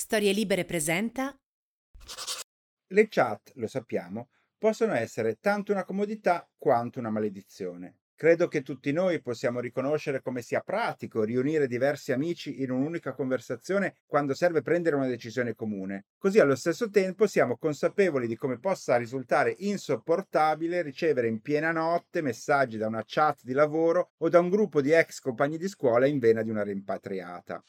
Storie Libere presenta Le chat, lo sappiamo, possono essere tanto una comodità quanto una maledizione. Credo che tutti noi possiamo riconoscere come sia pratico riunire diversi amici in un'unica conversazione quando serve prendere una decisione comune. Così allo stesso tempo siamo consapevoli di come possa risultare insopportabile ricevere in piena notte messaggi da una chat di lavoro o da un gruppo di ex compagni di scuola in vena di una rimpatriata.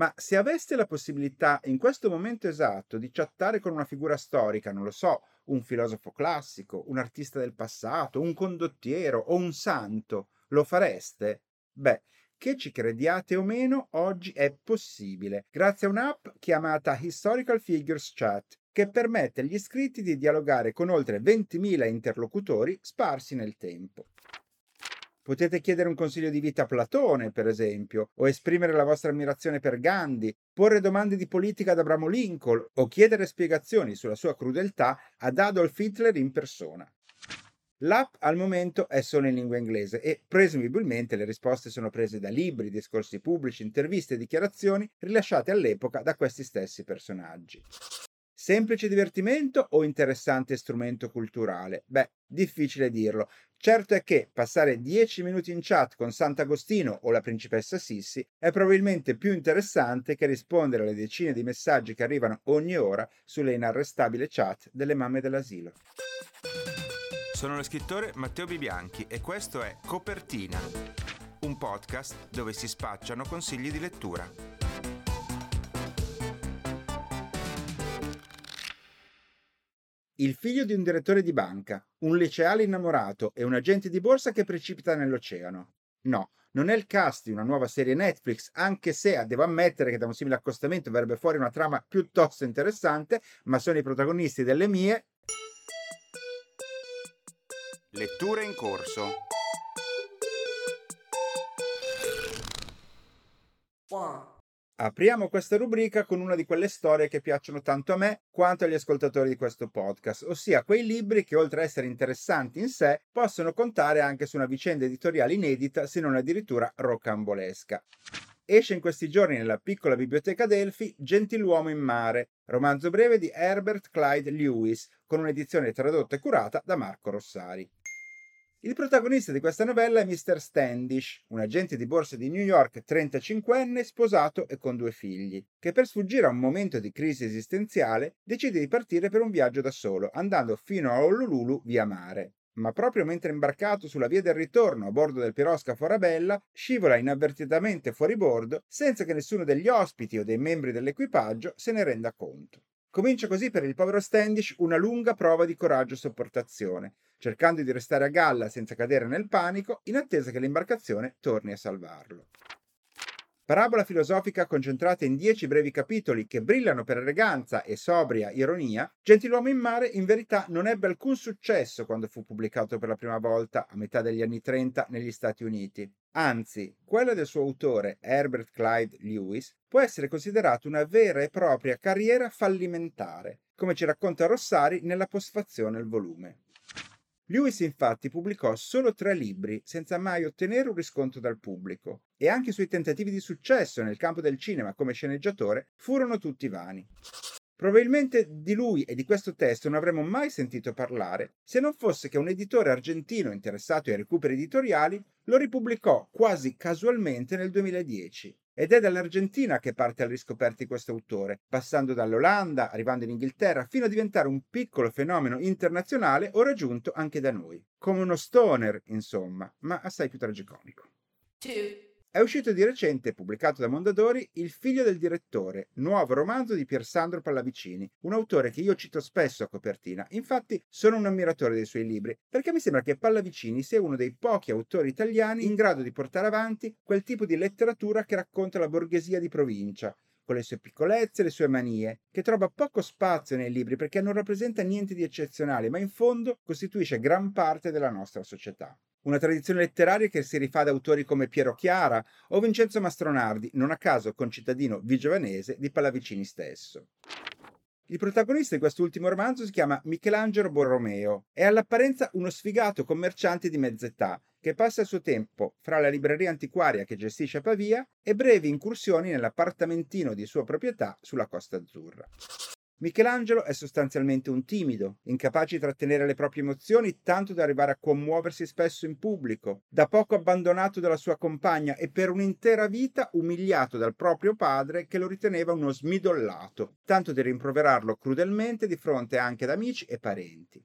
Ma se aveste la possibilità in questo momento esatto di chattare con una figura storica, non lo so, un filosofo classico, un artista del passato, un condottiero o un santo, lo fareste? Beh, che ci crediate o meno, oggi è possibile, grazie a un'app chiamata Historical Figures Chat, che permette agli iscritti di dialogare con oltre 20.000 interlocutori sparsi nel tempo. Potete chiedere un consiglio di vita a Platone, per esempio, o esprimere la vostra ammirazione per Gandhi, porre domande di politica ad Abramo Lincoln o chiedere spiegazioni sulla sua crudeltà ad Adolf Hitler in persona. L'app al momento è solo in lingua inglese e presumibilmente le risposte sono prese da libri, discorsi pubblici, interviste e dichiarazioni rilasciate all'epoca da questi stessi personaggi. Semplice divertimento o interessante strumento culturale? Beh, difficile dirlo. Certo è che passare 10 minuti in chat con Sant'Agostino o la principessa Sissi è probabilmente più interessante che rispondere alle decine di messaggi che arrivano ogni ora sulle inarrestabili chat delle mamme dell'asilo. Sono lo scrittore Matteo Bibianchi e questo è Copertina, un podcast dove si spacciano consigli di lettura. Il figlio di un direttore di banca, un liceale innamorato e un agente di borsa che precipita nell'oceano. No, non è il cast di una nuova serie Netflix, anche se devo ammettere che da un simile accostamento verrebbe fuori una trama piuttosto interessante, ma sono i protagonisti delle mie Letture in corso. One. Apriamo questa rubrica con una di quelle storie che piacciono tanto a me quanto agli ascoltatori di questo podcast, ossia quei libri che oltre a essere interessanti in sé possono contare anche su una vicenda editoriale inedita se non addirittura rocambolesca. Esce in questi giorni nella piccola biblioteca Delphi Gentiluomo in mare, romanzo breve di Herbert Clyde Lewis, con un'edizione tradotta e curata da Marco Rossari. Il protagonista di questa novella è Mr. Standish, un agente di borsa di New York 35enne, sposato e con due figli, che per sfuggire a un momento di crisi esistenziale decide di partire per un viaggio da solo, andando fino a Honolulu via mare. Ma proprio mentre imbarcato sulla via del ritorno a bordo del piroscafo Arabella, scivola inavvertitamente fuori bordo senza che nessuno degli ospiti o dei membri dell'equipaggio se ne renda conto. Comincia così per il povero Standish una lunga prova di coraggio e sopportazione, cercando di restare a galla senza cadere nel panico, in attesa che l'imbarcazione torni a salvarlo. Parabola filosofica concentrata in dieci brevi capitoli che brillano per eleganza e sobria ironia, Gentiluomo in mare in verità non ebbe alcun successo quando fu pubblicato per la prima volta a metà degli anni 30 negli Stati Uniti. Anzi, quella del suo autore, Herbert Clyde Lewis, può essere considerato una vera e propria carriera fallimentare, come ci racconta Rossari nella postfazione al volume. Lewis infatti pubblicò solo tre libri senza mai ottenere un riscontro dal pubblico e anche i suoi tentativi di successo nel campo del cinema come sceneggiatore furono tutti vani. Probabilmente di lui e di questo testo non avremmo mai sentito parlare se non fosse che un editore argentino interessato ai recuperi editoriali lo ripubblicò quasi casualmente nel 2010 ed è dall'Argentina che parte al riscoperti questo autore, passando dall'Olanda, arrivando in Inghilterra, fino a diventare un piccolo fenomeno internazionale ora giunto anche da noi. Come uno stoner, insomma, ma assai più tragicomico. Two. È uscito di recente, pubblicato da Mondadori, Il figlio del direttore, nuovo romanzo di Piersandro Pallavicini, un autore che io cito spesso a copertina. Infatti sono un ammiratore dei suoi libri, perché mi sembra che Pallavicini sia uno dei pochi autori italiani in grado di portare avanti quel tipo di letteratura che racconta la borghesia di provincia, con le sue piccolezze e le sue manie, che trova poco spazio nei libri perché non rappresenta niente di eccezionale, ma in fondo costituisce gran parte della nostra società. Una tradizione letteraria che si rifà ad autori come Piero Chiara o Vincenzo Mastronardi, non a caso concittadino vigiovanese di Pallavicini stesso. Il protagonista di quest'ultimo romanzo si chiama Michelangelo Borromeo. È all'apparenza uno sfigato commerciante di mezza età che passa il suo tempo fra la libreria antiquaria che gestisce a Pavia e brevi incursioni nell'appartamentino di sua proprietà sulla Costa Azzurra. Michelangelo è sostanzialmente un timido, incapace di trattenere le proprie emozioni tanto da arrivare a commuoversi spesso in pubblico, da poco abbandonato dalla sua compagna e per un'intera vita umiliato dal proprio padre che lo riteneva uno smidollato, tanto da rimproverarlo crudelmente di fronte anche ad amici e parenti.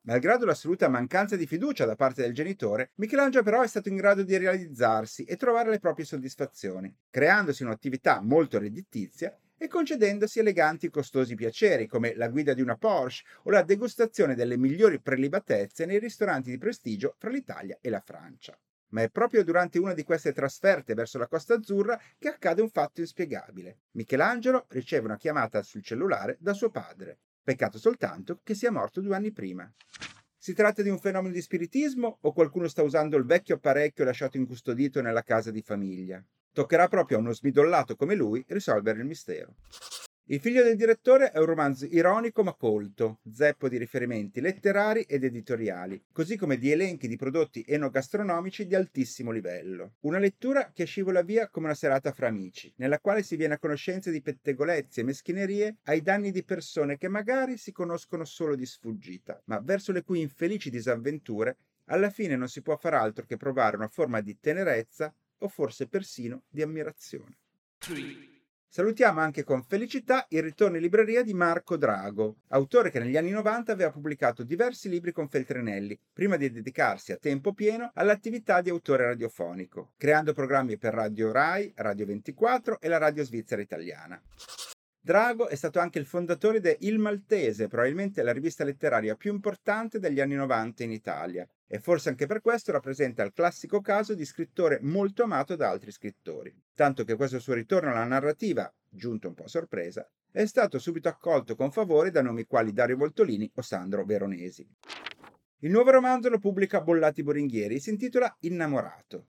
Malgrado l'assoluta mancanza di fiducia da parte del genitore, Michelangelo però è stato in grado di realizzarsi e trovare le proprie soddisfazioni, creandosi un'attività molto redditizia e concedendosi eleganti e costosi piaceri come la guida di una Porsche o la degustazione delle migliori prelibatezze nei ristoranti di prestigio fra l'Italia e la Francia. Ma è proprio durante una di queste trasferte verso la Costa Azzurra che accade un fatto inspiegabile. Michelangelo riceve una chiamata sul cellulare da suo padre. Peccato soltanto che sia morto due anni prima. Si tratta di un fenomeno di spiritismo o qualcuno sta usando il vecchio apparecchio lasciato incustodito nella casa di famiglia? Toccherà proprio a uno smidollato come lui risolvere il mistero. Il figlio del direttore è un romanzo ironico ma colto, zeppo di riferimenti letterari ed editoriali, così come di elenchi di prodotti enogastronomici di altissimo livello. Una lettura che scivola via come una serata fra amici, nella quale si viene a conoscenza di pettegolezzi e meschinerie ai danni di persone che magari si conoscono solo di sfuggita, ma verso le cui infelici disavventure alla fine non si può far altro che provare una forma di tenerezza o forse persino di ammirazione. Salutiamo anche con felicità il ritorno in libreria di Marco Drago, autore che negli anni 90 aveva pubblicato diversi libri con Feltrinelli, prima di dedicarsi a tempo pieno all'attività di autore radiofonico, creando programmi per Radio Rai, Radio 24 e la Radio Svizzera Italiana. Drago è stato anche il fondatore de Il Maltese, probabilmente la rivista letteraria più importante degli anni 90 in Italia, e forse anche per questo rappresenta il classico caso di scrittore molto amato da altri scrittori, tanto che questo suo ritorno alla narrativa, giunto un po' a sorpresa, è stato subito accolto con favore da nomi quali Dario Voltolini o Sandro Veronesi. Il nuovo romanzo lo pubblica Bollati Boringhieri e si intitola Innamorato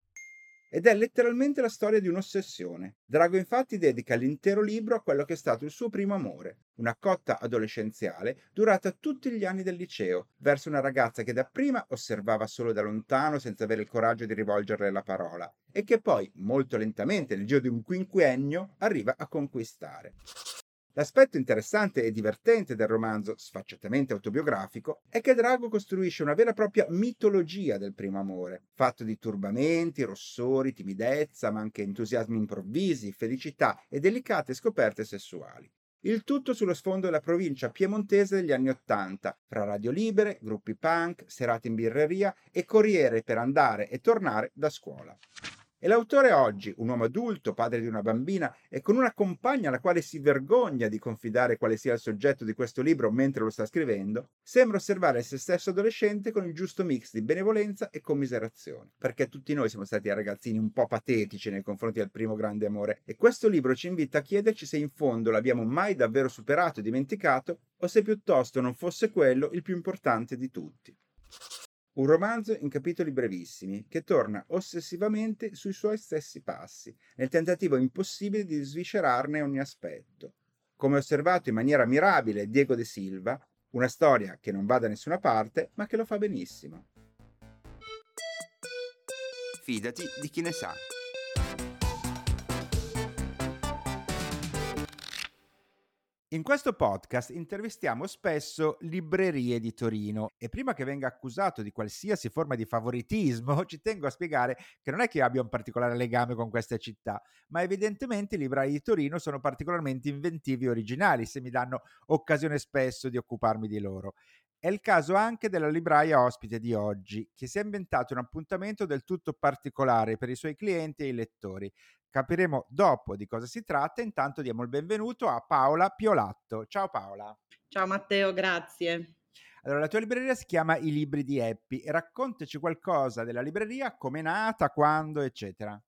ed è letteralmente la storia di un'ossessione. Drago infatti dedica l'intero libro a quello che è stato il suo primo amore, una cotta adolescenziale durata tutti gli anni del liceo, verso una ragazza che dapprima osservava solo da lontano senza avere il coraggio di rivolgerle la parola e che poi, molto lentamente, nel giro di un quinquennio, arriva a conquistare. L'aspetto interessante e divertente del romanzo, sfacciatamente autobiografico, è che Drago costruisce una vera e propria mitologia del primo amore, fatto di turbamenti, rossori, timidezza, ma anche entusiasmi improvvisi, felicità e delicate scoperte sessuali. Il tutto sullo sfondo della provincia piemontese degli anni Ottanta, fra radio libere, gruppi punk, serate in birreria e corriere per andare e tornare da scuola. E l'autore oggi, un uomo adulto, padre di una bambina e con una compagna alla quale si vergogna di confidare quale sia il soggetto di questo libro mentre lo sta scrivendo, sembra osservare se stesso adolescente con il giusto mix di benevolenza e commiserazione. Perché tutti noi siamo stati ragazzini un po' patetici nei confronti del primo grande amore e questo libro ci invita a chiederci se in fondo l'abbiamo mai davvero superato e dimenticato o se piuttosto non fosse quello il più importante di tutti. Un romanzo in capitoli brevissimi che torna ossessivamente sui suoi stessi passi, nel tentativo impossibile di sviscerarne ogni aspetto. Come osservato in maniera mirabile Diego De Silva, una storia che non va da nessuna parte, ma che lo fa benissimo. Fidati di chi ne sa. In questo podcast intervistiamo spesso librerie di Torino e prima che venga accusato di qualsiasi forma di favoritismo ci tengo a spiegare che non è che io abbia un particolare legame con queste città, ma evidentemente i librai di Torino sono particolarmente inventivi e originali se mi danno occasione spesso di occuparmi di loro. È il caso anche della libraia ospite di oggi, che si è inventato un appuntamento del tutto particolare per i suoi clienti e i lettori. Capiremo dopo di cosa si tratta, intanto diamo il benvenuto a Paola Piolatto. Ciao Paola. Ciao Matteo, grazie. Allora, la tua libreria si chiama I Libri di Happy e raccontaci qualcosa della libreria, come è nata, quando, eccetera.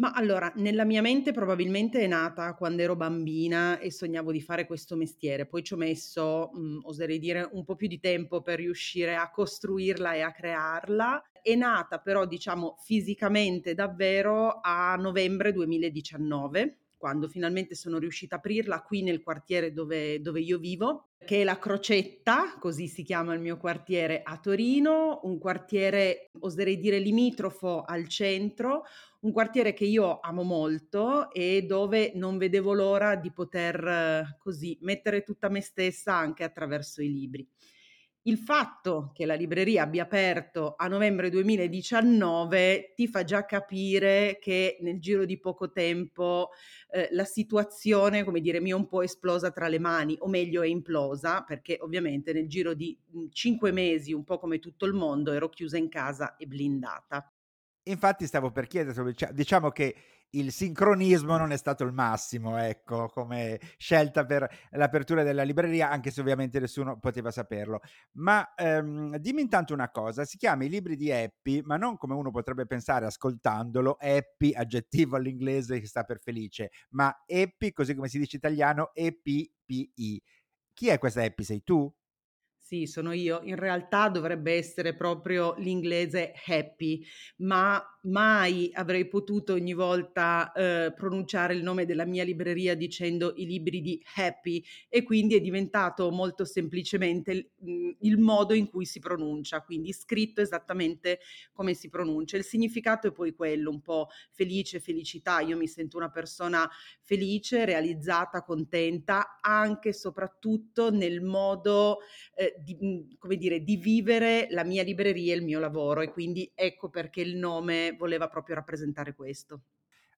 Ma allora, nella mia mente probabilmente è nata quando ero bambina e sognavo di fare questo mestiere, poi ci ho messo, mhmm, oserei dire, un po' più di tempo per riuscire a costruirla e a crearla. È nata però, diciamo, fisicamente davvero a novembre 2019 quando finalmente sono riuscita a aprirla qui nel quartiere dove, dove io vivo, che è la Crocetta, così si chiama il mio quartiere a Torino, un quartiere oserei dire limitrofo al centro, un quartiere che io amo molto e dove non vedevo l'ora di poter così mettere tutta me stessa anche attraverso i libri. Il fatto che la libreria abbia aperto a novembre 2019 ti fa già capire che nel giro di poco tempo eh, la situazione, come dire, mi è un po' esplosa tra le mani, o meglio è implosa, perché ovviamente nel giro di cinque mesi, un po' come tutto il mondo, ero chiusa in casa e blindata. Infatti stavo per chiedere, diciamo che il sincronismo non è stato il massimo, ecco, come scelta per l'apertura della libreria, anche se ovviamente nessuno poteva saperlo. Ma ehm, dimmi intanto una cosa, si chiama i libri di Happy, ma non come uno potrebbe pensare ascoltandolo, Happy, aggettivo all'inglese che sta per felice, ma Happy, così come si dice italiano, E-P-P-I. Chi è questa Happy? Sei tu? Sì, sono io. In realtà dovrebbe essere proprio l'inglese happy, ma mai avrei potuto ogni volta eh, pronunciare il nome della mia libreria dicendo i libri di happy e quindi è diventato molto semplicemente il, mm, il modo in cui si pronuncia, quindi scritto esattamente come si pronuncia. Il significato è poi quello, un po' felice, felicità. Io mi sento una persona felice, realizzata, contenta, anche e soprattutto nel modo eh, di, mhmm, come dire, di vivere la mia libreria e il mio lavoro e quindi ecco perché il nome voleva proprio rappresentare questo.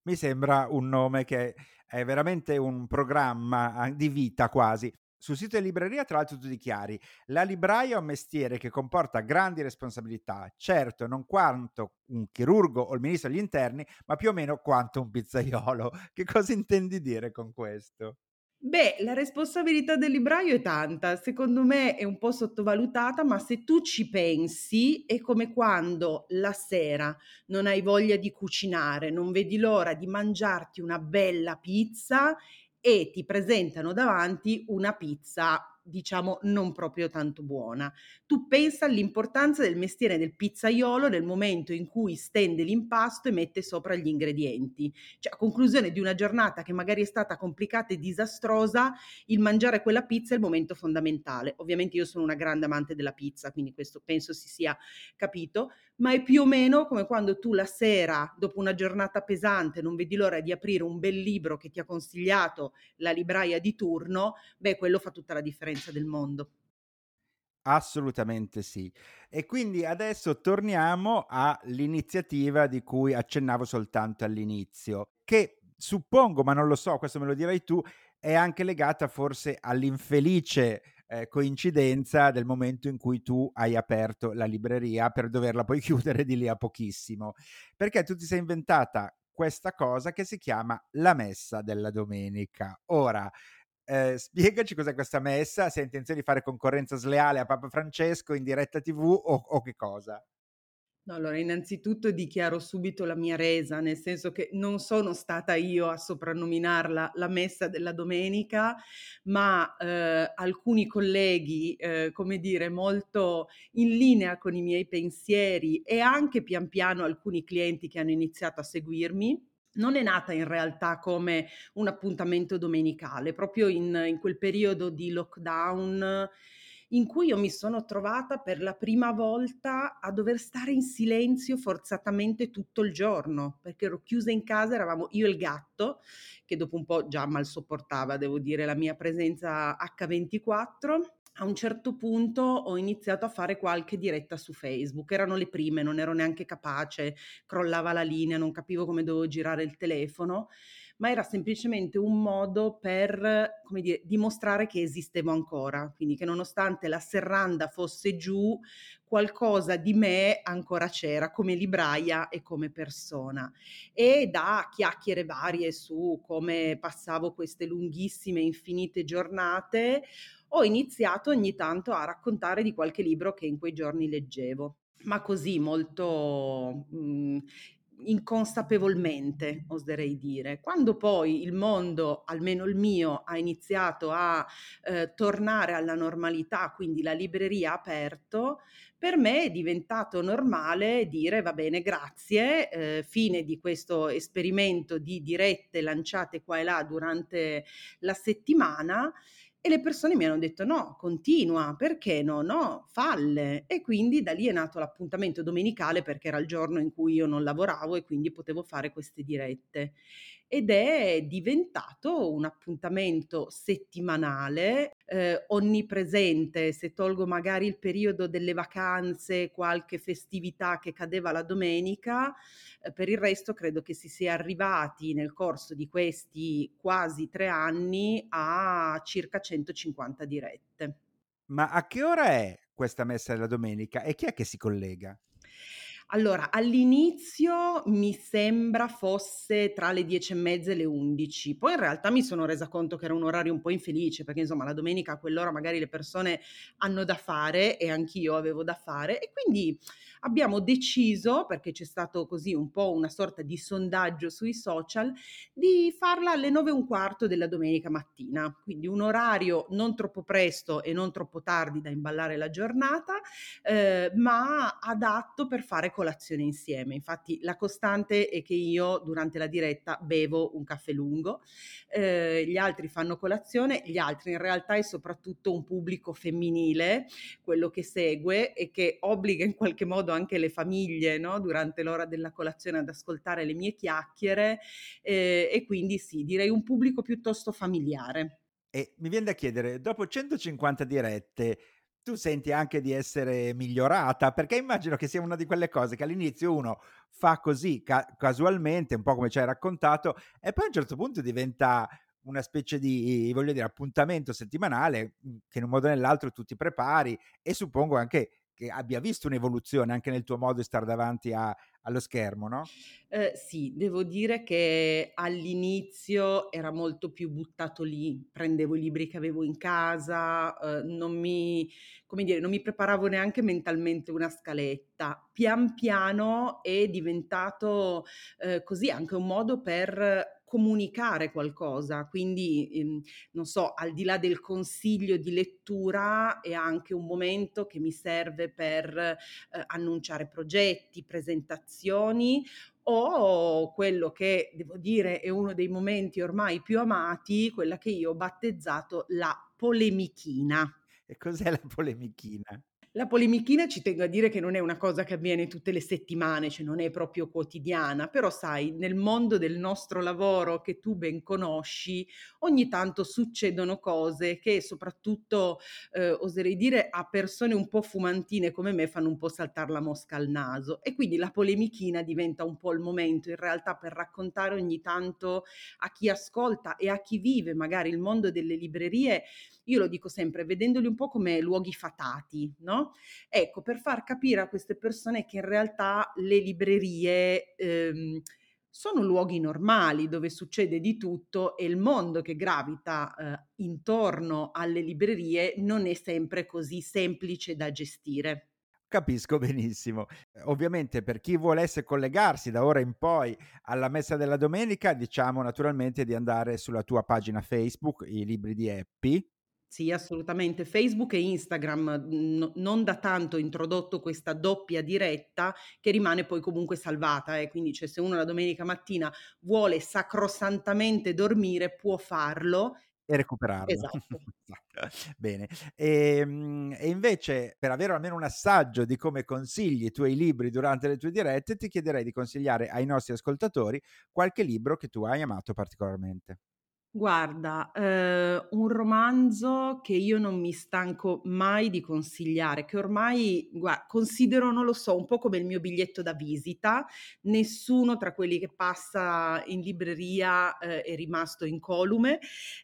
Mi sembra un nome che è veramente un programma di vita quasi. Sul sito di libreria, tra l'altro, tu dichiari: la libraia è un mestiere che comporta grandi responsabilità, certo, non quanto un chirurgo o il ministro degli interni, ma più o meno quanto un pizzaiolo. Che cosa intendi dire con questo? Beh, la responsabilità del libraio è tanta, secondo me è un po' sottovalutata, ma se tu ci pensi è come quando la sera non hai voglia di cucinare, non vedi l'ora di mangiarti una bella pizza e ti presentano davanti una pizza diciamo non proprio tanto buona. Tu pensa all'importanza del mestiere del pizzaiolo nel momento in cui stende l'impasto e mette sopra gli ingredienti. Cioè, a conclusione di una giornata che magari è stata complicata e disastrosa, il mangiare quella pizza è il momento fondamentale. Ovviamente io sono una grande amante della pizza, quindi questo penso si sia capito, ma è più o meno come quando tu la sera, dopo una giornata pesante, non vedi l'ora di aprire un bel libro che ti ha consigliato la libraia di turno, beh, quello fa tutta la differenza del mondo. Assolutamente sì. E quindi adesso torniamo all'iniziativa di cui accennavo soltanto all'inizio, che suppongo, ma non lo so, questo me lo dirai tu, è anche legata forse all'infelice eh, coincidenza del momento in cui tu hai aperto la libreria per doverla poi chiudere di lì a pochissimo, perché tu ti sei inventata questa cosa che si chiama la messa della domenica. Ora, eh, spiegaci cos'è questa messa, se hai intenzione di fare concorrenza sleale a Papa Francesco in diretta TV o, o che cosa? No, allora innanzitutto dichiaro subito la mia resa, nel senso che non sono stata io a soprannominarla la messa della domenica, ma eh, alcuni colleghi, eh, come dire, molto in linea con i miei pensieri e anche pian piano alcuni clienti che hanno iniziato a seguirmi. Non è nata in realtà come un appuntamento domenicale, proprio in, in quel periodo di lockdown in cui io mi sono trovata per la prima volta a dover stare in silenzio forzatamente tutto il giorno, perché ero chiusa in casa, eravamo io e il gatto, che dopo un po' già mal sopportava, devo dire, la mia presenza H24 a un certo punto ho iniziato a fare qualche diretta su Facebook, erano le prime, non ero neanche capace, crollava la linea, non capivo come dovevo girare il telefono ma era semplicemente un modo per, come dire, dimostrare che esistevo ancora, quindi che nonostante la serranda fosse giù, qualcosa di me ancora c'era come libraia e come persona. E da chiacchiere varie su come passavo queste lunghissime, infinite giornate, ho iniziato ogni tanto a raccontare di qualche libro che in quei giorni leggevo ma così molto mh, inconsapevolmente, oserei dire. Quando poi il mondo, almeno il mio, ha iniziato a eh, tornare alla normalità, quindi la libreria ha aperto, per me è diventato normale dire va bene, grazie, eh, fine di questo esperimento di dirette lanciate qua e là durante la settimana e le persone mi hanno detto no, continua, perché no? No, falle. E quindi da lì è nato l'appuntamento domenicale perché era il giorno in cui io non lavoravo e quindi potevo fare queste dirette ed è diventato un appuntamento settimanale, eh, onnipresente, se tolgo magari il periodo delle vacanze, qualche festività che cadeva la domenica, eh, per il resto credo che si sia arrivati nel corso di questi quasi tre anni a circa 150 dirette. Ma a che ora è questa messa della domenica e chi è che si collega? Allora, all'inizio mi sembra fosse tra le 10 e mezza e le 11, poi in realtà mi sono resa conto che era un orario un po' infelice, perché insomma la domenica a quell'ora magari le persone hanno da fare e anch'io avevo da fare e quindi abbiamo deciso, perché c'è stato così un po' una sorta di sondaggio sui social, di farla alle 9 e un quarto della domenica mattina, quindi un orario non troppo presto e non troppo tardi da imballare la giornata, eh, ma adatto per fare colazione insieme. Infatti la costante è che io durante la diretta bevo un caffè lungo, eh, gli altri fanno colazione, gli altri in realtà è soprattutto un pubblico femminile, quello che segue e che obbliga in qualche modo anche le famiglie no? durante l'ora della colazione ad ascoltare le mie chiacchiere eh, e quindi sì, direi un pubblico piuttosto familiare. E mi viene da chiedere, dopo 150 dirette, tu senti anche di essere migliorata, perché immagino che sia una di quelle cose che all'inizio uno fa così ca- casualmente, un po' come ci hai raccontato, e poi a un certo punto diventa una specie di, voglio dire, appuntamento settimanale mhmm, che in un modo o nell'altro tu ti prepari e suppongo anche che abbia visto un'evoluzione anche nel tuo modo di stare davanti a, allo schermo, no? Eh, sì, devo dire che all'inizio era molto più buttato lì, prendevo i libri che avevo in casa, eh, non mi, dire, non mi preparavo neanche mentalmente una scaletta. Pian piano è diventato eh, così anche un modo per comunicare qualcosa, quindi ehm, non so, al di là del consiglio di lettura è anche un momento che mi serve per eh, annunciare progetti, presentazioni o quello che devo dire è uno dei momenti ormai più amati, quella che io ho battezzato la polemichina. E cos'è la polemichina? La polemichina ci tengo a dire che non è una cosa che avviene tutte le settimane, cioè non è proprio quotidiana, però sai, nel mondo del nostro lavoro che tu ben conosci, ogni tanto succedono cose che soprattutto, eh, oserei dire, a persone un po' fumantine come me fanno un po' saltare la mosca al naso. E quindi la polemichina diventa un po' il momento in realtà per raccontare ogni tanto a chi ascolta e a chi vive magari il mondo delle librerie io lo dico sempre, vedendoli un po' come luoghi fatati, no? Ecco, per far capire a queste persone che in realtà le librerie ehm, sono luoghi normali dove succede di tutto e il mondo che gravita eh, intorno alle librerie non è sempre così semplice da gestire. Capisco benissimo. Ovviamente per chi volesse collegarsi da ora in poi alla messa della domenica, diciamo naturalmente di andare sulla tua pagina Facebook, i libri di Happy, sì, assolutamente. Facebook e Instagram, no non da tanto introdotto questa doppia diretta che rimane poi comunque salvata, eh, quindi cioè se uno la domenica mattina vuole sacrosantamente dormire può farlo. E recuperarlo. Esatto. Bene. Ehm, e invece per avere almeno un assaggio di come consigli i tuoi libri durante le tue dirette, ti chiederei di consigliare ai nostri ascoltatori qualche libro che tu hai amato particolarmente. Guarda, ehm, un romanzo che io non mi stanco mai di consigliare, che ormai gua considero, non lo so, un po' come il mio biglietto da visita. Nessuno tra quelli che passa in libreria, ehm, è rimasto incolume,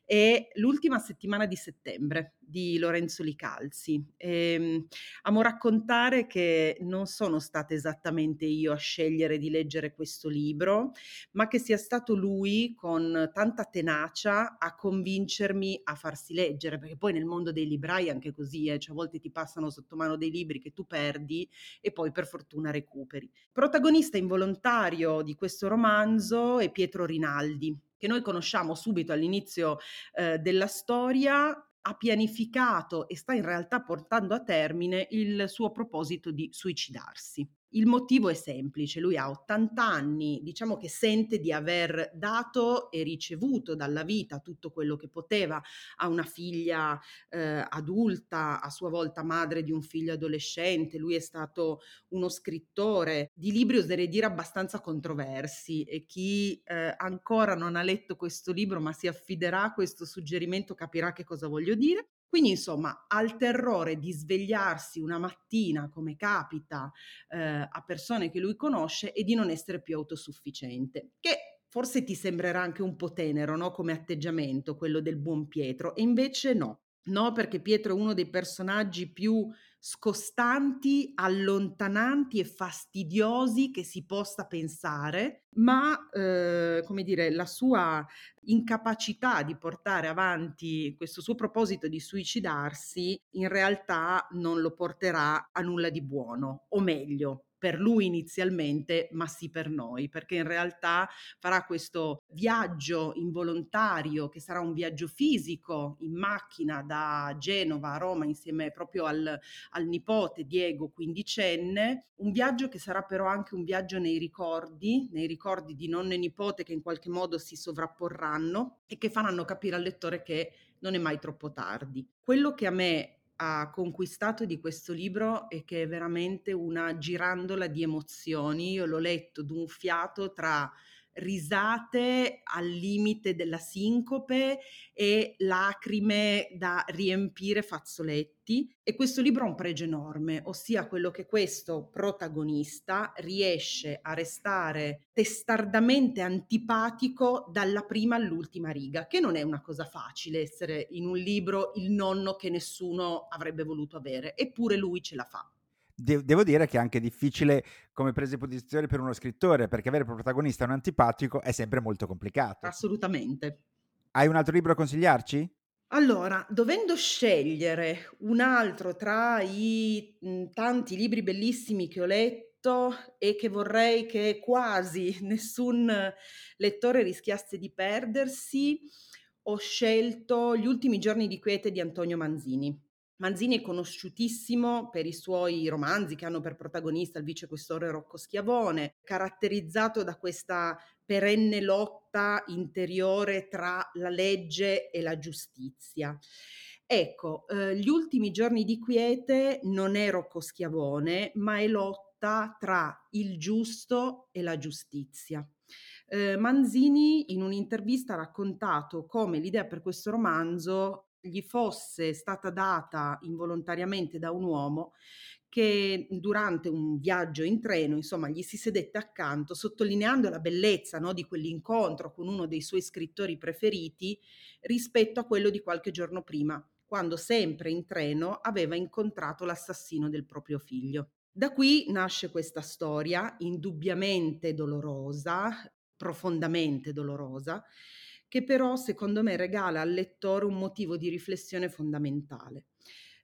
è L'ultima settimana di settembre di Lorenzo Licalzi. Ehm, amo raccontare che non sono stata esattamente io a scegliere di leggere questo libro, ma che sia stato lui con tanta tenacia a convincermi a farsi leggere, perché poi nel mondo dei librai è anche così, eh, cioè a volte ti passano sotto mano dei libri che tu perdi e poi per fortuna recuperi. Protagonista involontario di questo romanzo è Pietro Rinaldi, che noi conosciamo subito all'inizio eh, della storia, ha pianificato e sta in realtà portando a termine il suo proposito di suicidarsi. Il motivo è semplice, lui ha 80 anni, diciamo che sente di aver dato e ricevuto dalla vita tutto quello che poteva, ha una figlia eh, adulta, a sua volta madre di un figlio adolescente, lui è stato uno scrittore di libri, oserei dire, abbastanza controversi e chi eh, ancora non ha letto questo libro ma si affiderà a questo suggerimento capirà che cosa voglio dire. Quindi insomma al terrore di svegliarsi una mattina come capita eh, a persone che lui conosce e di non essere più autosufficiente, che forse ti sembrerà anche un po' tenero no? come atteggiamento quello del buon Pietro e invece no. No, perché Pietro è uno dei personaggi più scostanti, allontananti e fastidiosi che si possa pensare, ma eh, come dire, la sua incapacità di portare avanti questo suo proposito di suicidarsi in realtà non lo porterà a nulla di buono, o meglio, per lui inizialmente, ma sì per noi, perché in realtà farà questo viaggio involontario che sarà un viaggio fisico in macchina da Genova a Roma insieme proprio al, al nipote Diego, quindicenne, un viaggio che sarà però anche un viaggio nei ricordi, nei ricordi di nonno e nipote che in qualche modo si sovrapporranno e che faranno capire al lettore che non è mai troppo tardi. Quello che a me ha conquistato di questo libro e che è veramente una girandola di emozioni. Io l'ho letto d'un fiato tra risate al limite della sincope e lacrime da riempire fazzoletti. E questo libro ha un pregio enorme, ossia quello che questo protagonista riesce a restare testardamente antipatico dalla prima all'ultima riga, che non è una cosa facile essere in un libro il nonno che nessuno avrebbe voluto avere, eppure lui ce la fa de- devo dire che è anche difficile come presa di posizione per uno scrittore, perché avere il protagonista un antipatico è sempre molto complicato. Assolutamente. Hai un altro libro a consigliarci? Allora, dovendo scegliere un altro tra i mh, tanti libri bellissimi che ho letto e che vorrei che quasi nessun lettore rischiasse di perdersi, ho scelto Gli ultimi giorni di quiete di Antonio Manzini. Manzini è conosciutissimo per i suoi romanzi che hanno per protagonista il vicequestore Rocco Schiavone, caratterizzato da questa perenne lotta interiore tra la legge e la giustizia. Ecco, eh, gli ultimi giorni di quiete non è Rocco Schiavone, ma è lotta tra il giusto e la giustizia. Eh, Manzini in un'intervista ha raccontato come l'idea per questo romanzo gli fosse stata data involontariamente da un uomo che durante un viaggio in treno, insomma, gli si sedette accanto, sottolineando la bellezza no, di quell'incontro con uno dei suoi scrittori preferiti rispetto a quello di qualche giorno prima, quando sempre in treno aveva incontrato l'assassino del proprio figlio. Da qui nasce questa storia, indubbiamente dolorosa, profondamente dolorosa, che però secondo me regala al lettore un motivo di riflessione fondamentale.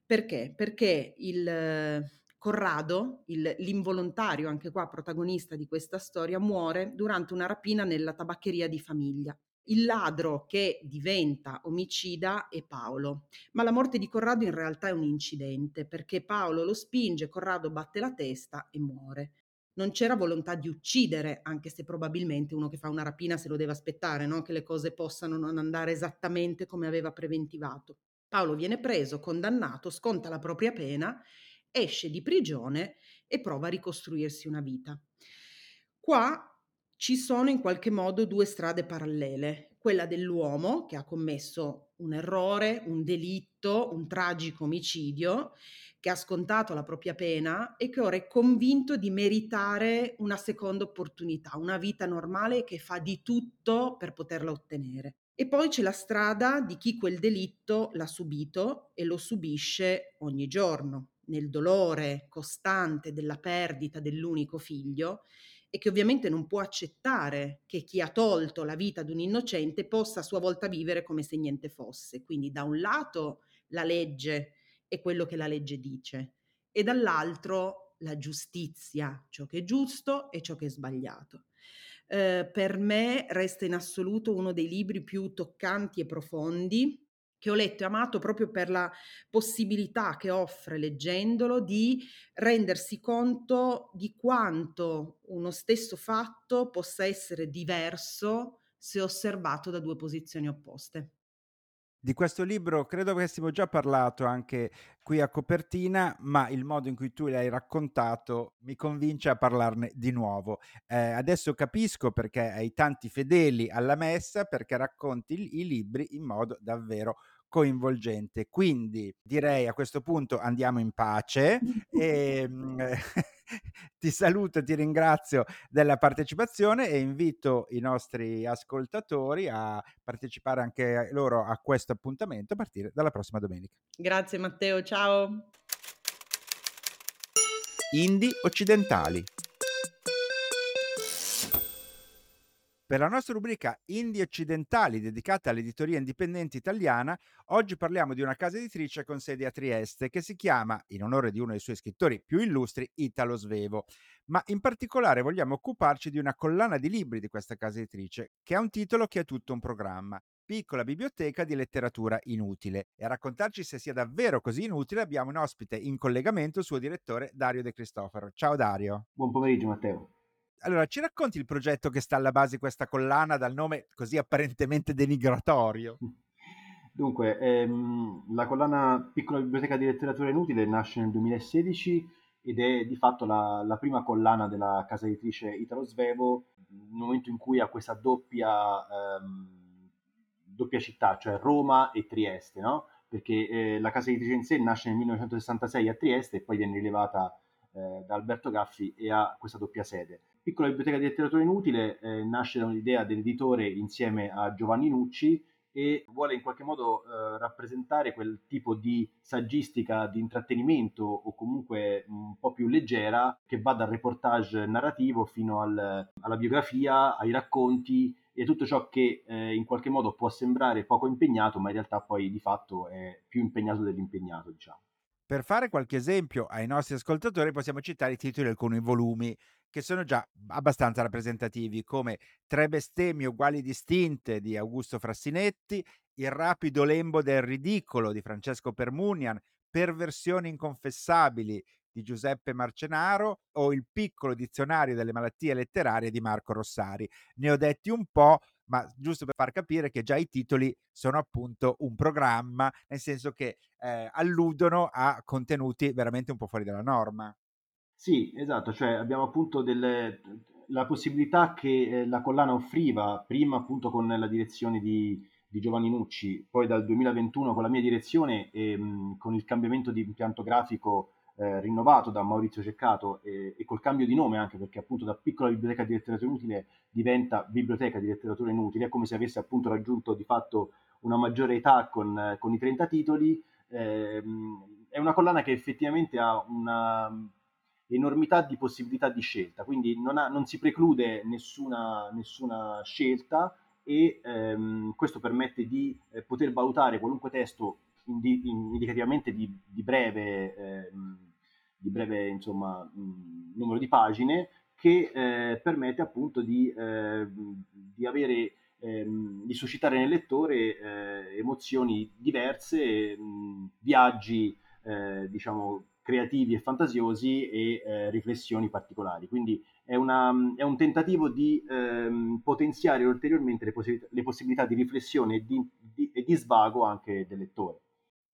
Perché? Perché il Corrado, il, l'involontario, anche qua protagonista di questa storia, muore durante una rapina nella tabaccheria di famiglia. Il ladro che diventa omicida è Paolo, ma la morte di Corrado in realtà è un incidente perché Paolo lo spinge, Corrado batte la testa e muore non c'era volontà di uccidere, anche se probabilmente uno che fa una rapina se lo deve aspettare, no? che le cose possano non andare esattamente come aveva preventivato. Paolo viene preso, condannato, sconta la propria pena, esce di prigione e prova a ricostruirsi una vita. Qua ci sono in qualche modo due strade parallele, quella dell'uomo che ha commesso un errore, un delitto, un tragico omicidio che ha scontato la propria pena e che ora è convinto di meritare una seconda opportunità, una vita normale che fa di tutto per poterla ottenere. E poi c'è la strada di chi quel delitto l'ha subito e lo subisce ogni giorno, nel dolore costante della perdita dell'unico figlio e che ovviamente non può accettare che chi ha tolto la vita ad un innocente possa a sua volta vivere come se niente fosse. Quindi da un lato la legge e quello che la legge dice e dall'altro la giustizia, ciò che è giusto e ciò che è sbagliato. Eh, per me resta in assoluto uno dei libri più toccanti e profondi che ho letto e amato proprio per la possibilità che offre leggendolo di rendersi conto di quanto uno stesso fatto possa essere diverso se osservato da due posizioni opposte. Di questo libro credo avessimo già parlato anche qui a copertina, ma il modo in cui tu l'hai raccontato mi convince a parlarne di nuovo. Eh, adesso capisco perché hai tanti fedeli alla messa, perché racconti i, i libri in modo davvero coinvolgente. Quindi direi a questo punto andiamo in pace e ti saluto, ti ringrazio della partecipazione e invito i nostri ascoltatori a partecipare anche loro a questo appuntamento a partire dalla prossima domenica. Grazie Matteo, ciao. Indie occidentali. Per la nostra rubrica Indie occidentali dedicata all'editoria indipendente italiana, oggi parliamo di una casa editrice con sede a Trieste che si chiama, in onore di uno dei suoi scrittori più illustri, Italo Svevo. Ma in particolare vogliamo occuparci di una collana di libri di questa casa editrice, che ha un titolo che è tutto un programma. Piccola biblioteca di letteratura inutile. E a raccontarci se sia davvero così inutile abbiamo un ospite in collegamento, il suo direttore Dario De Cristofaro. Ciao Dario. Buon pomeriggio Matteo. Allora, ci racconti il progetto che sta alla base di questa collana dal nome così apparentemente denigratorio? Dunque, ehm, la collana Piccola Biblioteca di Letteratura Inutile nasce nel 2016 ed è di fatto la, la prima collana della casa editrice Italo Svevo, nel momento in cui ha questa doppia, ehm, doppia città, cioè Roma e Trieste, no? Perché eh, la casa editrice in sé nasce nel 1966 a Trieste e poi viene rilevata eh, da Alberto Gaffi e ha questa doppia sede. Piccola biblioteca di letteratura inutile eh, nasce da un'idea dell'editore insieme a Giovanni Nucci e vuole in qualche modo eh, rappresentare quel tipo di saggistica, di intrattenimento o comunque un po' più leggera che va dal reportage narrativo fino al, alla biografia, ai racconti e tutto ciò che eh, in qualche modo può sembrare poco impegnato, ma in realtà poi di fatto è più impegnato dell'impegnato, diciamo. Per fare qualche esempio ai nostri ascoltatori possiamo citare i titoli di alcuni volumi che sono già abbastanza rappresentativi, come Tre bestemmie uguali distinte di Augusto Frassinetti, Il rapido lembo del ridicolo di Francesco Permunian, Perversioni inconfessabili di Giuseppe Marcenaro o Il piccolo dizionario delle malattie letterarie di Marco Rossari. Ne ho detti un po', ma giusto per far capire che già i titoli sono appunto un programma, nel senso che eh, alludono a contenuti veramente un po' fuori dalla norma. Sì, esatto, cioè abbiamo appunto delle, la possibilità che eh, la collana offriva prima appunto con la direzione di, di Giovanni Nucci, poi dal 2021 con la mia direzione e mh, con il cambiamento di impianto grafico eh, rinnovato da Maurizio Ceccato e, e, col cambio di nome anche perché appunto da piccola biblioteca di letteratura inutile diventa biblioteca di letteratura inutile, è come se avesse appunto raggiunto di fatto una maggiore età con, con i 30 titoli. Eh, è una collana che effettivamente ha una enormità di possibilità di scelta, quindi non, ha, non si preclude nessuna, nessuna scelta e ehm, questo permette di eh, poter valutare qualunque testo indi, indicativamente di, di breve, eh, di breve insomma, mh, numero di pagine che eh, permette appunto di, eh, di avere ehm, di suscitare nel lettore eh, emozioni diverse, mh, viaggi eh, diciamo creativi e fantasiosi e eh, riflessioni particolari. Quindi è, una, è un tentativo di ehm, potenziare ulteriormente le, poss- le, possibilità di riflessione e di, di, e di svago anche del lettore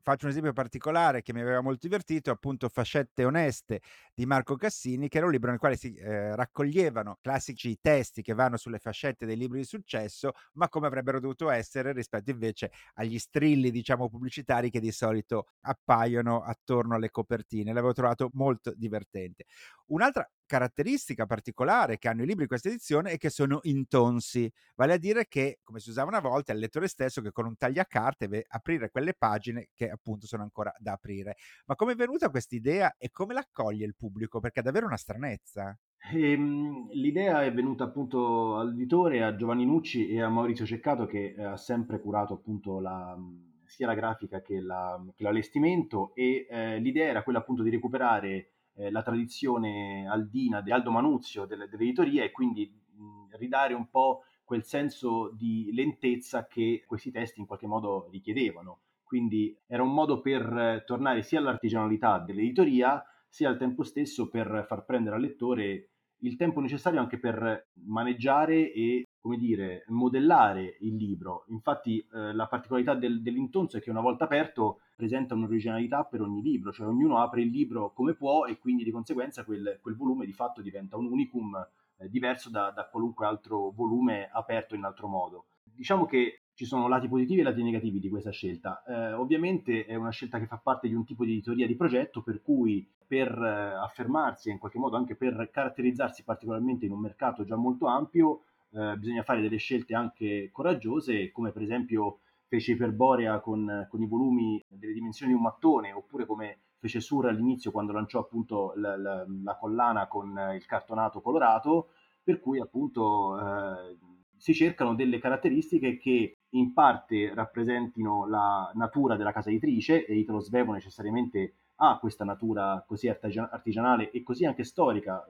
faccio un esempio particolare che mi aveva molto divertito, appunto Fascette Oneste di Marco Cassini, che era un libro nel quale si eh, raccoglievano classici testi che vanno sulle fascette dei libri di successo, ma come avrebbero dovuto essere rispetto invece agli strilli, diciamo, pubblicitari che di solito appaiono attorno alle copertine. L'avevo trovato molto divertente. Un'altra caratteristica particolare che hanno i libri di questa edizione è che sono intonsi, vale a dire che, come si usava una volta, è il lettore stesso che con un tagliacarte deve aprire quelle pagine che appunto sono ancora da aprire. Ma come è venuta questa idea e come l'accoglie il pubblico? Perché è davvero una stranezza. Ehm, l'idea è venuta appunto all'editore, a Giovanni Nucci e a Maurizio Ceccato che eh, ha sempre curato appunto la, sia la grafica che, la, che l'allestimento e eh, l'idea era quella appunto di recuperare eh, la tradizione aldina di Aldo Manuzio delle, dell'editoria e quindi mh, ridare un po' quel senso di lentezza che questi testi in qualche modo richiedevano. Quindi era un modo per tornare sia all'artigianalità dell'editoria sia al tempo stesso per far prendere al lettore il tempo necessario anche per maneggiare e, come dire, modellare il libro. Infatti eh, la particolarità del, dell'intonso è che una volta aperto presenta un'originalità per ogni libro, cioè ognuno apre il libro come può e quindi di conseguenza quel, quel volume di fatto diventa un unicum eh, diverso da, da qualunque altro volume aperto in altro modo. Diciamo che ci sono lati positivi e lati negativi di questa scelta. Eh, ovviamente è una scelta che fa parte di un tipo di editoria di progetto per cui per eh, affermarsi e in qualche modo anche per caratterizzarsi particolarmente in un mercato già molto ampio eh, bisogna fare delle scelte anche coraggiose come per esempio fece Iperborea con, con, i volumi delle dimensioni di un mattone oppure come fece Sur all'inizio quando lanciò appunto la, la, la collana con il cartonato colorato per cui appunto eh, si cercano delle caratteristiche che in parte rappresentino la natura della casa editrice e Italo Svevo necessariamente ha questa natura così artigianale e così anche storica,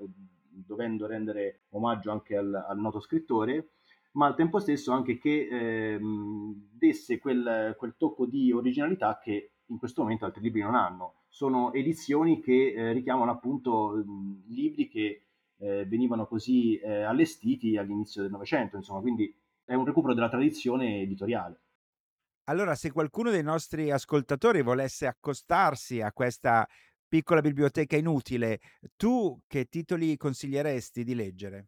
dovendo rendere omaggio anche al, al noto scrittore, ma al tempo stesso anche che eh, desse quel, quel, tocco di originalità che in questo momento altri libri non hanno. Sono edizioni che eh, richiamano appunto mh, libri che eh, venivano così eh, allestiti all'inizio del Novecento, insomma, quindi è un recupero della tradizione editoriale. Allora, se qualcuno dei nostri ascoltatori volesse accostarsi a questa piccola biblioteca inutile, tu che titoli consiglieresti di leggere?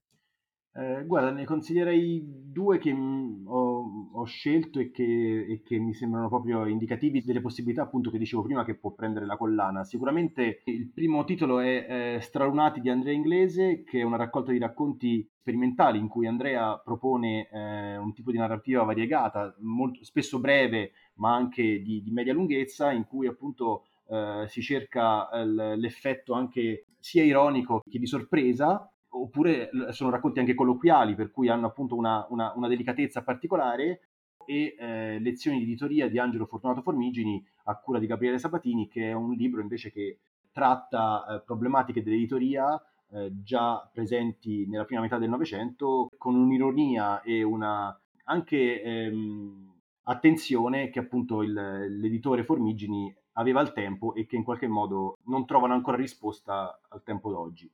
Eh, guarda, ne consiglierei due che mh, ho, ho, scelto e che, e che, mi sembrano proprio indicativi delle possibilità, appunto, che dicevo prima, che può prendere la collana. Sicuramente il primo titolo è eh, Stralunati di Andrea Inglese, che è una raccolta di racconti sperimentali in cui Andrea propone eh, un tipo di narrativa variegata, molto, spesso breve, ma anche di, di media lunghezza, in cui appunto eh, si cerca l'effetto anche sia ironico che di sorpresa oppure sono racconti anche colloquiali, per cui hanno appunto una, una, una delicatezza particolare, e eh, Lezioni di editoria di Angelo Fortunato Formigini a cura di Gabriele Sabatini, che è un libro invece che tratta eh, problematiche dell'editoria eh, già presenti nella prima metà del Novecento, con un'ironia e una anche ehm, attenzione che appunto il, l'editore Formigini aveva al tempo e che in qualche modo non trovano ancora risposta al tempo d'oggi.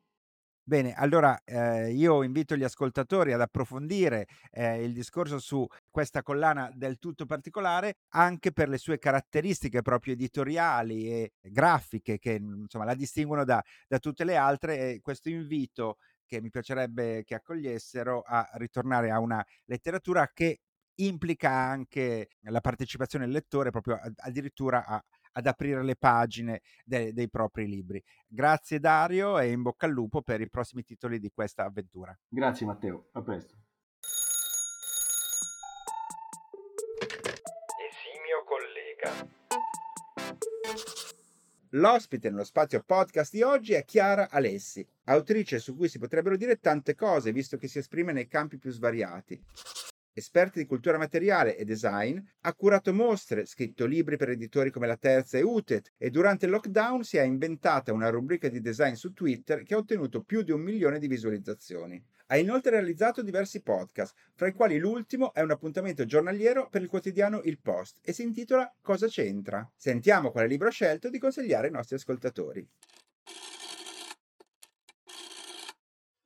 Bene, allora eh, io invito gli ascoltatori ad approfondire eh, il discorso su questa collana del tutto particolare anche per le sue caratteristiche proprio editoriali e grafiche che insomma la distinguono da, da tutte le altre e questo invito che mi piacerebbe che accogliessero a ritornare a una letteratura che implica anche la partecipazione del lettore proprio addirittura a ad aprire le pagine de- dei propri libri. Grazie Dario e in bocca al lupo per i prossimi titoli di questa avventura. Grazie Matteo, a presto. Esimio collega. L'ospite nello spazio podcast di oggi è Chiara Alessi, autrice su cui si potrebbero dire tante cose, visto che si esprime nei campi più svariati esperti di cultura materiale e design, ha curato mostre, scritto libri per editori come La Terza e Utet e durante il lockdown si è inventata una rubrica di design su Twitter che ha ottenuto più di un milione di visualizzazioni. Ha inoltre realizzato diversi podcast, fra i quali l'ultimo è un appuntamento giornaliero per il quotidiano Il Post e si intitola Cosa c'entra? Sentiamo quale libro ha scelto di consigliare ai nostri ascoltatori.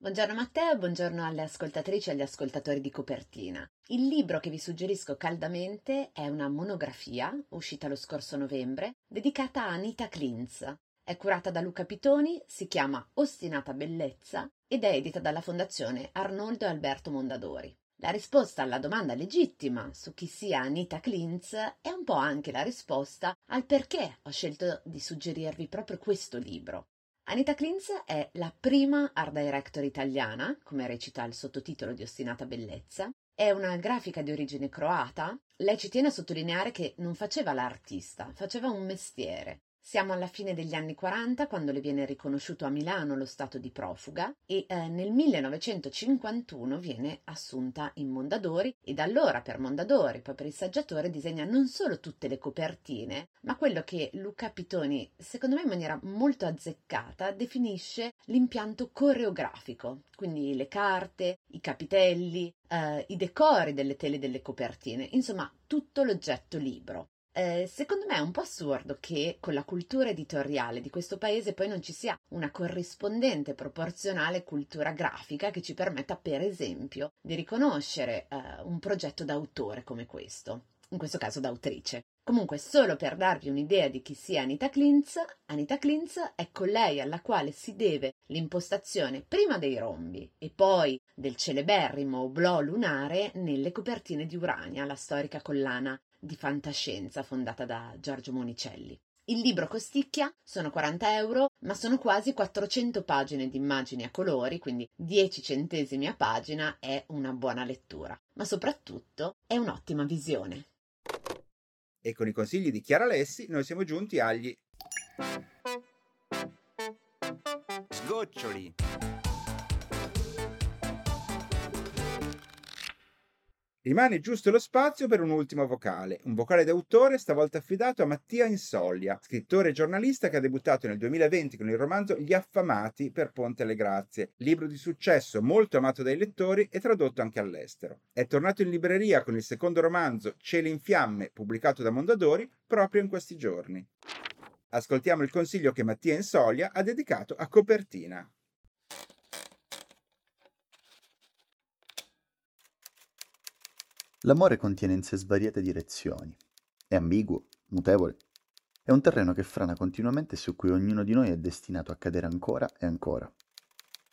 Buongiorno Matteo, buongiorno alle ascoltatrici e agli ascoltatori di Copertina. Il libro che vi suggerisco caldamente è una monografia, uscita lo scorso novembre, dedicata a Anita Klintz. È curata da Luca Pitoni, si chiama Ostinata Bellezza ed è edita dalla Fondazione Arnoldo e Alberto Mondadori. La risposta alla domanda legittima su chi sia Anita Klintz è un po' anche la risposta al perché ho scelto di suggerirvi proprio questo libro. Anita Klintz è la prima art director italiana, come recita il sottotitolo di Ostinata Bellezza. È una grafica di origine croata. Lei ci tiene a sottolineare che non faceva l'artista, faceva un mestiere. Siamo alla fine degli anni 40 quando le viene riconosciuto a Milano lo stato di profuga e eh, nel 1951 viene assunta in Mondadori e da allora per Mondadori, poi per il saggiatore disegna non solo tutte le copertine, ma quello che Luca Pitoni, secondo me in maniera molto azzeccata, definisce l'impianto coreografico, quindi le carte, i capitelli, eh, i decori delle tele delle copertine, insomma tutto l'oggetto libro. Eh, secondo me è un po' assurdo che con la cultura editoriale di questo paese poi non ci sia una corrispondente proporzionale cultura grafica che ci permetta, per esempio, di riconoscere eh, un progetto d'autore come questo, in questo caso d'autrice. Comunque, solo per darvi un'idea di chi sia Anita Klintz, Anita Klintz è colei alla quale si deve l'impostazione prima dei rombi e poi del celeberrimo oblò lunare nelle copertine di Urania, la storica collana di fantascienza fondata da Giorgio Monicelli. Il libro costicchia, sono 40 euro, ma sono quasi 400 pagine di immagini a colori, quindi 10 centesimi a pagina è una buona lettura, ma soprattutto è un'ottima visione. E con i consigli di Chiara Lessi noi siamo giunti agli Sgoccioli. Rimane giusto lo spazio per un ultimo vocale, un vocale d'autore stavolta affidato a Mattia Insoglia, scrittore e giornalista che ha debuttato nel 2020 con il romanzo Gli affamati per Ponte alle Grazie, libro di successo molto amato dai lettori e tradotto anche all'estero. È tornato in libreria con il secondo romanzo Cieli in fiamme, pubblicato da Mondadori proprio in questi giorni. Ascoltiamo il consiglio che Mattia Insoglia ha dedicato a Copertina. L'amore contiene in sé svariate direzioni. È ambiguo, mutevole. È un terreno che frana continuamente e su cui ognuno di noi è destinato a cadere ancora e ancora.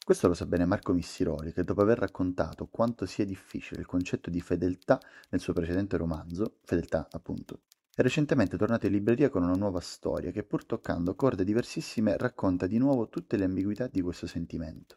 Questo lo sa bene Marco Missiroli, che dopo aver raccontato quanto sia difficile il concetto di fedeltà nel suo precedente romanzo, Fedeltà appunto, è recentemente tornato in libreria con una nuova storia che pur toccando corde diversissime racconta di nuovo tutte le ambiguità di questo sentimento.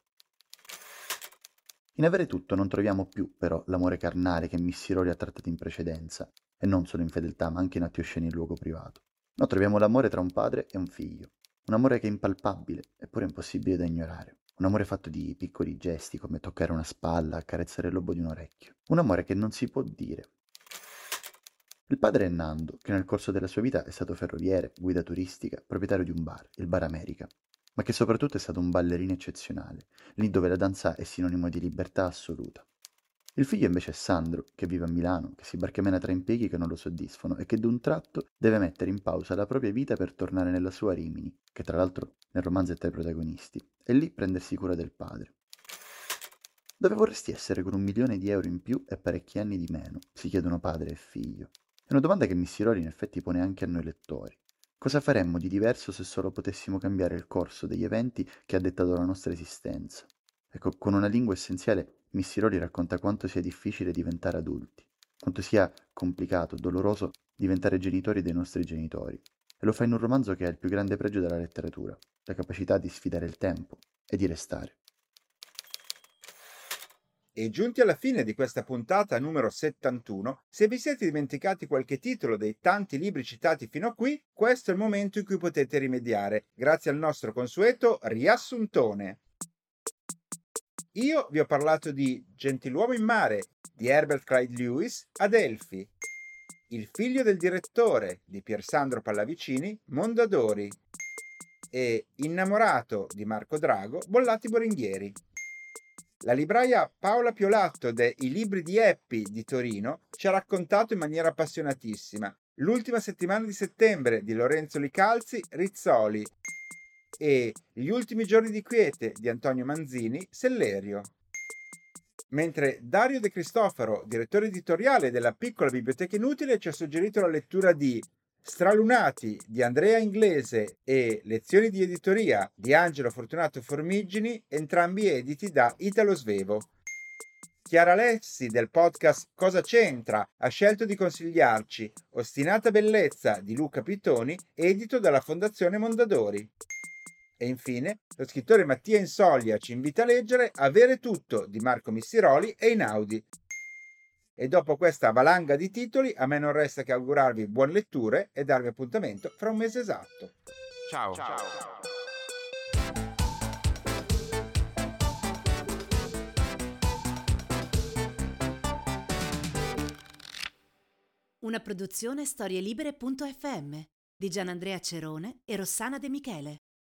In avere tutto non troviamo più, però, l'amore carnale che Missiroli ha trattato in precedenza, e non solo in fedeltà, ma anche in atti osceni in luogo privato. No, troviamo l'amore tra un padre e un figlio. Un amore che è impalpabile, eppure impossibile da ignorare. Un amore fatto di piccoli gesti, come toccare una spalla, accarezzare il lobo di un orecchio. Un amore che non si può dire. Il padre è Nando, che nel corso della sua vita è stato ferroviere, guida turistica, proprietario di un bar, il Bar America, ma che soprattutto è stato un ballerino eccezionale, lì dove la danza è sinonimo di libertà assoluta. Il figlio invece è Sandro, che vive a Milano, che si barcamena tra impieghi che non lo soddisfano e che d'un tratto deve mettere in pausa la propria vita per tornare nella sua Rimini, che tra l'altro nel romanzo è tra i protagonisti, e lì prendersi cura del padre. Dove vorresti essere con un milione di euro in più e parecchi anni di meno? si chiedono padre e figlio. È una domanda che Missiroli in effetti pone anche a noi lettori. Cosa faremmo di diverso se solo potessimo cambiare il corso degli eventi che ha dettato la nostra esistenza? Ecco, con una lingua essenziale, Missiroli racconta quanto sia difficile diventare adulti, quanto sia complicato, doloroso diventare genitori dei nostri genitori. E lo fa in un romanzo che ha il più grande pregio della letteratura, la capacità di sfidare il tempo e di restare. E giunti alla fine di questa puntata numero 71, se vi siete dimenticati qualche titolo dei tanti libri citati fino a qui, questo è il momento in cui potete rimediare, grazie al nostro consueto riassuntone. Io vi ho parlato di Gentiluomo in mare di Herbert Clyde Lewis Adelphi, Il figlio del direttore di Piersandro Pallavicini Mondadori e Innamorato di Marco Drago Bollati Boringhieri. La libraia Paola Piolatto de I libri di Eppi di Torino ci ha raccontato in maniera appassionatissima l'ultima settimana di settembre di Lorenzo Licalzi Rizzoli e Gli ultimi giorni di quiete di Antonio Manzini Sellerio. Mentre Dario De Cristofaro, direttore editoriale della piccola biblioteca inutile, ci ha suggerito la lettura di Stralunati di Andrea Inglese e Lezioni di editoria di Angelo Fortunato Formigini, entrambi editi da Italo Svevo. Chiara Lessi del podcast Cosa c'entra ha scelto di consigliarci Ostinata bellezza di Luca Pittoni, edito dalla Fondazione Mondadori. E infine, lo scrittore Mattia Insoglia ci invita a leggere Avere tutto di Marco Missiroli e Inaudi. E dopo questa valanga di titoli, a me non resta che augurarvi buone letture e darvi appuntamento fra un mese esatto. Ciao. Ciao. Una produzione storielibere.fm di Gianandrea Cerone e Rossana De Michele.